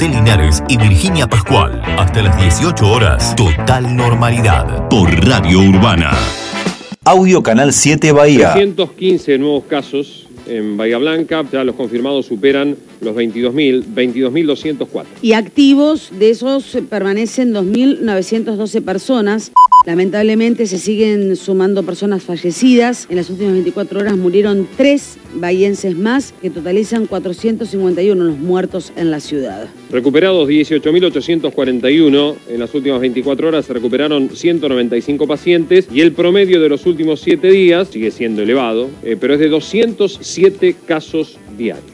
José Linares y Virginia Pascual. Hasta las 18 horas, total normalidad por Radio Urbana. Audio Canal 7 Bahía. 315 nuevos casos en Bahía Blanca, ya los confirmados superan los 22.000, 22.204. Y activos, de esos permanecen 2.912 personas. Lamentablemente se siguen sumando personas fallecidas. En las últimas 24 horas murieron tres bahienses más, que totalizan 451 los muertos en la ciudad. Recuperados 18.841. En las últimas 24 horas se recuperaron 195 pacientes y el promedio de los últimos 7 días sigue siendo elevado, eh, pero es de 207 casos diarios.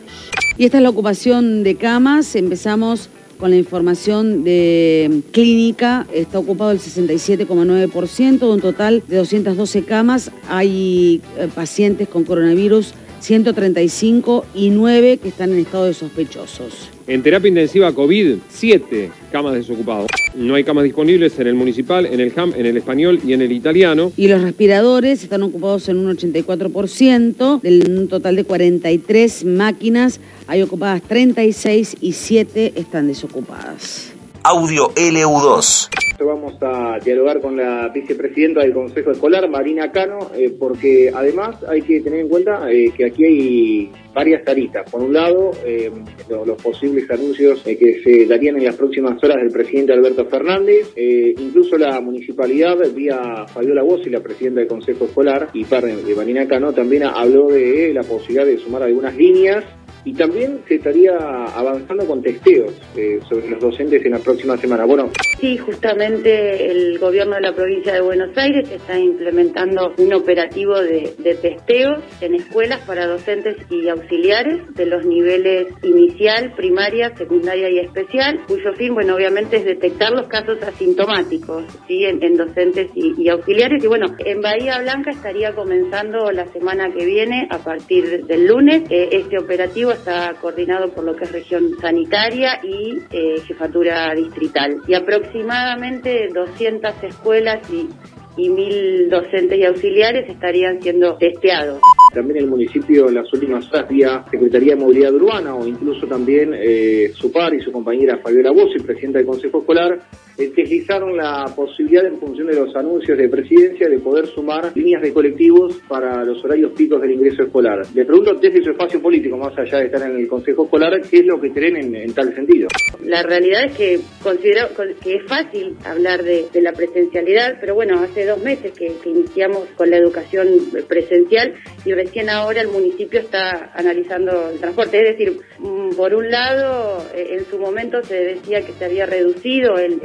Y esta es la ocupación de camas. Empezamos con la información de clínica, está ocupado el 67,9%, de un total de 212 camas. Hay eh, pacientes con coronavirus 135 y 9 que están en estado de sospechosos. En terapia intensiva COVID, 7 camas desocupadas. No hay camas disponibles en el municipal, en el HAM, en el español y en el italiano. Y los respiradores están ocupados en un 84%, del un total de 43 máquinas, hay ocupadas 36 y 7 están desocupadas. Audio LU2. Vamos a dialogar con la vicepresidenta del Consejo Escolar, Marina Cano, eh, porque además hay que tener en cuenta eh, que aquí hay varias aristas. Por un lado, eh, los, posibles anuncios que se darían en las próximas horas del presidente Alberto Fernández, incluso la municipalidad, vía Fabiola y la presidenta del Consejo Escolar, y par de Marina Cano, también habló de la posibilidad de sumar algunas líneas y también se estaría avanzando con testeos eh, sobre los docentes en la próxima semana. Bueno. Sí, justamente el gobierno de la provincia de Buenos Aires está implementando un operativo de, testeos en escuelas para docentes y auxiliares de los niveles inicial, primaria, secundaria y especial, cuyo fin, bueno, obviamente es detectar los casos asintomáticos, ¿sí? En, docentes y, auxiliares. Y bueno, en Bahía Blanca estaría comenzando la semana que viene, a partir del lunes, eh, este operativo está coordinado por lo que es región sanitaria y eh, jefatura distrital. Y aproximadamente 200 escuelas y y mil docentes y auxiliares estarían siendo testeados. También el municipio en las últimas horas vía Secretaría de Movilidad Urbana o incluso también eh, su par y su compañera Fabiola Bossi, presidenta del Consejo Escolar, eh, deslizaron la posibilidad en función de los anuncios de presidencia de poder sumar líneas de colectivos para los horarios picos del ingreso escolar. Le pregunto desde su espacio político, más allá de estar en el Consejo Escolar, ¿qué es lo que creen en, tal sentido? La realidad es que considero que es fácil hablar de, la presencialidad, pero bueno, hace dos meses que, iniciamos con la educación presencial y recién ahora el municipio está analizando el transporte. Es decir, mm, por un lado, eh, en su momento se decía que se había reducido el,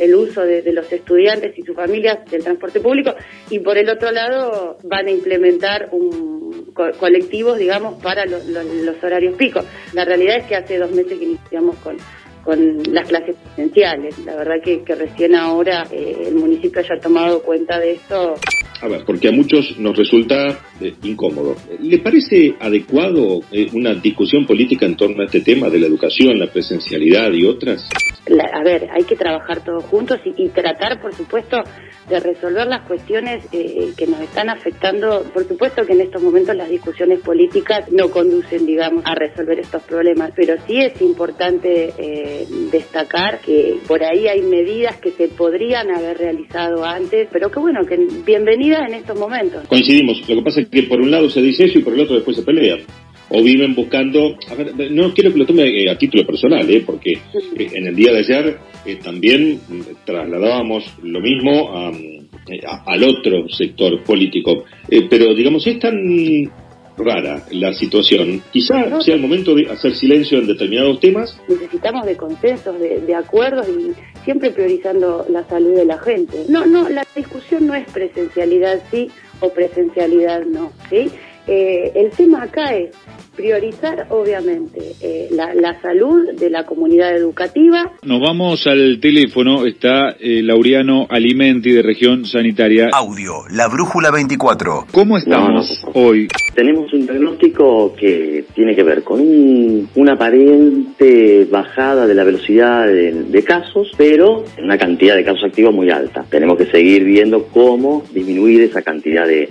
el, uso de, los estudiantes y sus familias del transporte público y por el otro lado van a implementar un, colectivos, digamos, para los horarios picos. La realidad es que hace dos meses que iniciamos con con las clases presenciales. La verdad que, que recién ahora eh, el municipio haya tomado cuenta de esto. A ver, porque a muchos nos resulta eh, incómodo. ¿Le parece adecuado eh, una discusión política en torno a este tema de la educación, la presencialidad y otras? a ver, hay que trabajar todos juntos y, tratar, por supuesto, de resolver las cuestiones que nos están afectando. Por supuesto que en estos momentos las discusiones políticas no conducen, digamos, a resolver estos problemas, pero sí es importante destacar que por ahí hay medidas que se podrían haber realizado antes, pero que bueno, que en estos momentos. Coincidimos, lo que pasa es que por un lado se dice eso y por el otro después se pelea o viven buscando, a ver, no quiero que lo tome eh, a título personal, ¿eh? porque eh, en el día de ayer eh, también trasladábamos lo mismo al otro sector político, pero digamos, es tan rara la situación. Quizá sea el momento de hacer silencio en determinados temas. Necesitamos de consensos, de, acuerdos y siempre priorizando la salud de la gente. No, no, la discusión no es presencialidad sí o presencialidad no, ¿sí? Eh, el tema acá es priorizar, obviamente, eh, la, salud de la comunidad educativa. Nos vamos al teléfono, está eh, Laureano Alimenti de Región Sanitaria. Audio, la Brújula 24. ¿Cómo estamos hoy? Tenemos un diagnóstico que tiene que ver con una aparente bajada de la velocidad de, casos, pero una cantidad de casos activos muy alta. Tenemos que seguir viendo cómo disminuir esa cantidad de,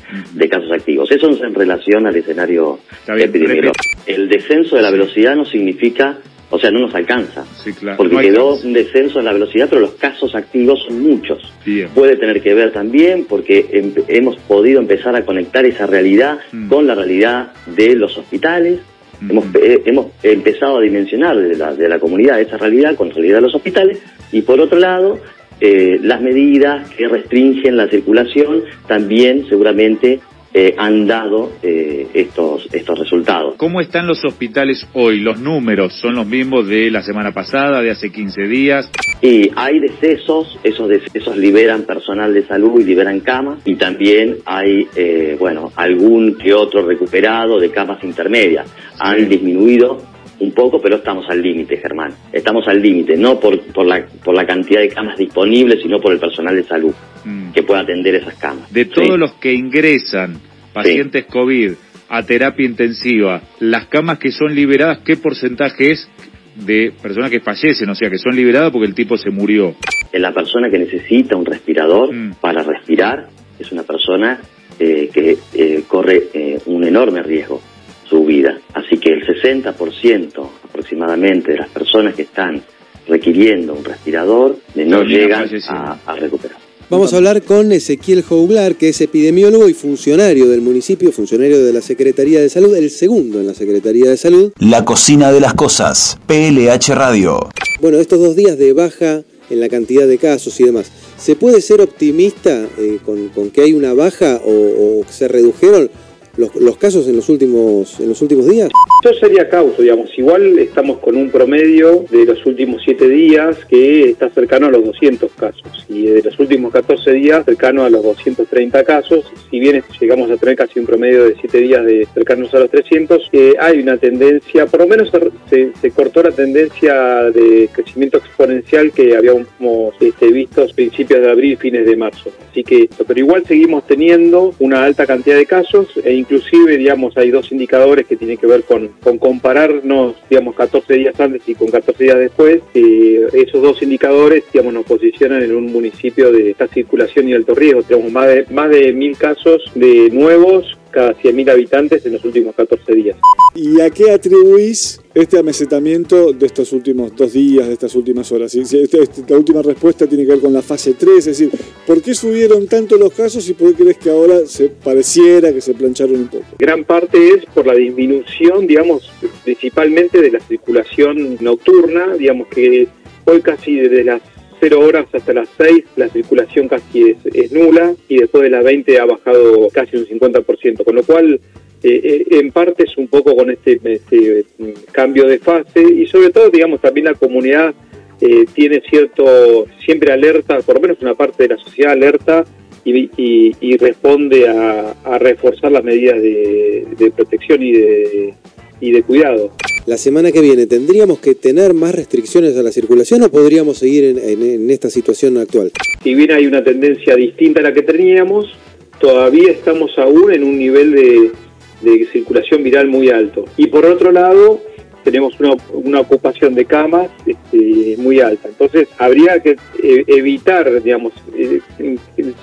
casos activos. Eso es en relación al escenario epidemiológico. El descenso de la velocidad no significa O sea, no nos alcanza. Sí, claro. Porque No quedó un descenso en la velocidad, pero los casos activos son muchos. Bien. Puede tener que ver también porque em- hemos podido empezar a conectar esa realidad Mm. con la realidad de los hospitales. Mm. Hemos, eh, hemos empezado a dimensionar de la, de la comunidad esa realidad con la realidad de los hospitales. Y por otro lado, eh, las medidas que restringen la circulación también seguramente eh, han dado eh, estos, estos resultados. ¿Cómo están los hospitales hoy? ¿Los números son los mismos de la semana pasada, de hace 15 días? Y hay decesos, esos decesos liberan personal de salud y liberan camas, y también hay, eh, bueno, algún que otro recuperado de camas intermedias. Han disminuido un poco, pero estamos al límite, Germán. Estamos al límite, no por, por, la, por la cantidad de camas disponibles, sino por el personal de salud Mm. Que pueda atender esas camas. De todos Sí. los que ingresan, pacientes COVID, a terapia intensiva, las camas que son liberadas, ¿qué porcentaje es de personas que fallecen? O sea, que son liberadas porque el tipo se murió. En la persona que necesita un respirador Mm. para respirar es una persona eh, que eh, corre eh, un enorme riesgo su vida. Así que el 60% aproximadamente de las personas que están requiriendo un respirador no llegan a, a recuperar. Vamos a hablar con Ezequiel Jouglar, que es epidemiólogo y funcionario del municipio, funcionario de la Secretaría de Salud, el segundo en la Secretaría de Salud. La cocina de las cosas. PLH Radio. Bueno, estos dos días de baja en la cantidad de casos y demás, ¿se puede ser optimista eh, con, con que hay una baja o, o que se redujeron los, casos en los últimos en los últimos días? Yo sería cauto, digamos, igual estamos con un promedio de los últimos 7 días que está cercano a los 200 casos y de los últimos 14 días cercano a los 230 casos, si bien llegamos a tener casi un promedio de 7 días de cercanos a los 300, eh, hay una tendencia, por lo menos se cortó la tendencia de crecimiento exponencial que habíamos este, visto a principios de abril, fines de marzo. Así que, pero igual seguimos teniendo una alta cantidad de casos e inclusive, digamos, hay dos indicadores que tienen que ver con, con compararnos, digamos, 14 días antes y con 14 días después. Eh, esos dos indicadores, digamos, nos posicionan en un municipio de esta circulación y alto riesgo. Tenemos más de, más de mil casos de nuevos cada 100.000 habitantes en los últimos 14 días. ¿Y a qué atribuís este amesetamiento de estos últimos dos días, de estas últimas horas? Este- este- la última respuesta tiene que ver con la fase 3, es decir, ¿por qué subieron tanto los casos y por qué crees que ahora se pareciera que se plancharon un poco? Gran parte es por la disminución, digamos, principalmente de la circulación nocturna, digamos que hoy casi desde las 0 horas hasta las 6 la circulación casi es, nula y después de las 20 ha bajado casi un 50%, con lo cual eh, eh, en parte es un poco con este, este, mm, cambio de fase y sobre todo, digamos, también la comunidad eh, tiene cierto, siempre alerta, por lo menos una parte de la sociedad alerta y, y- y responde a, a reforzar las medidas de, de protección y de, y de cuidado. La semana que viene, ¿tendríamos que tener más restricciones a la circulación o podríamos seguir en, esta situación actual? Si bien hay una tendencia distinta a la que teníamos, todavía estamos aún en un nivel de circulación viral muy alto. Y por otro lado, tenemos una, una ocupación de camas este, muy alta. Entonces, habría que eh, evitar, digamos, eh,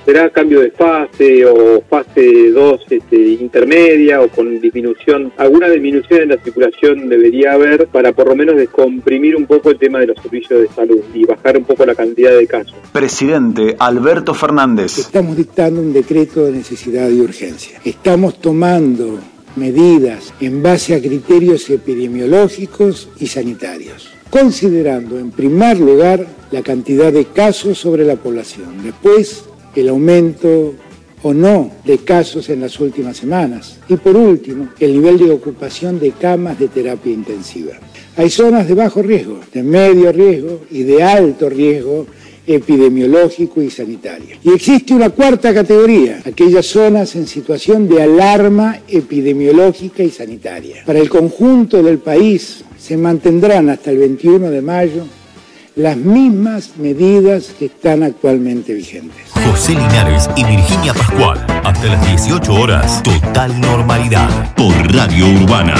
será cambio de fase o fase 2 este, intermedia o con disminución, alguna disminución en la circulación debería haber para por lo menos descomprimir un poco el tema de los servicios de salud y bajar un poco la cantidad de casos. Presidente Alberto Fernández. Estamos dictando un decreto de necesidad y urgencia. Estamos tomando medidas en base a criterios epidemiológicos y sanitarios, considerando en primer lugar la cantidad de casos sobre la población, después el aumento o no de casos en las últimas semanas y por último el nivel de ocupación de camas de terapia intensiva. Hay zonas de bajo riesgo, de medio riesgo y de alto riesgo epidemiológico y sanitario. Y existe una cuarta categoría, aquellas zonas en situación de alarma epidemiológica y sanitaria. Para el conjunto del país se mantendrán hasta el 21 de mayo las mismas medidas que están actualmente vigentes. José Linares y Virginia Pascual. Hasta las 18 horas. Total normalidad. Por Radio Urbana.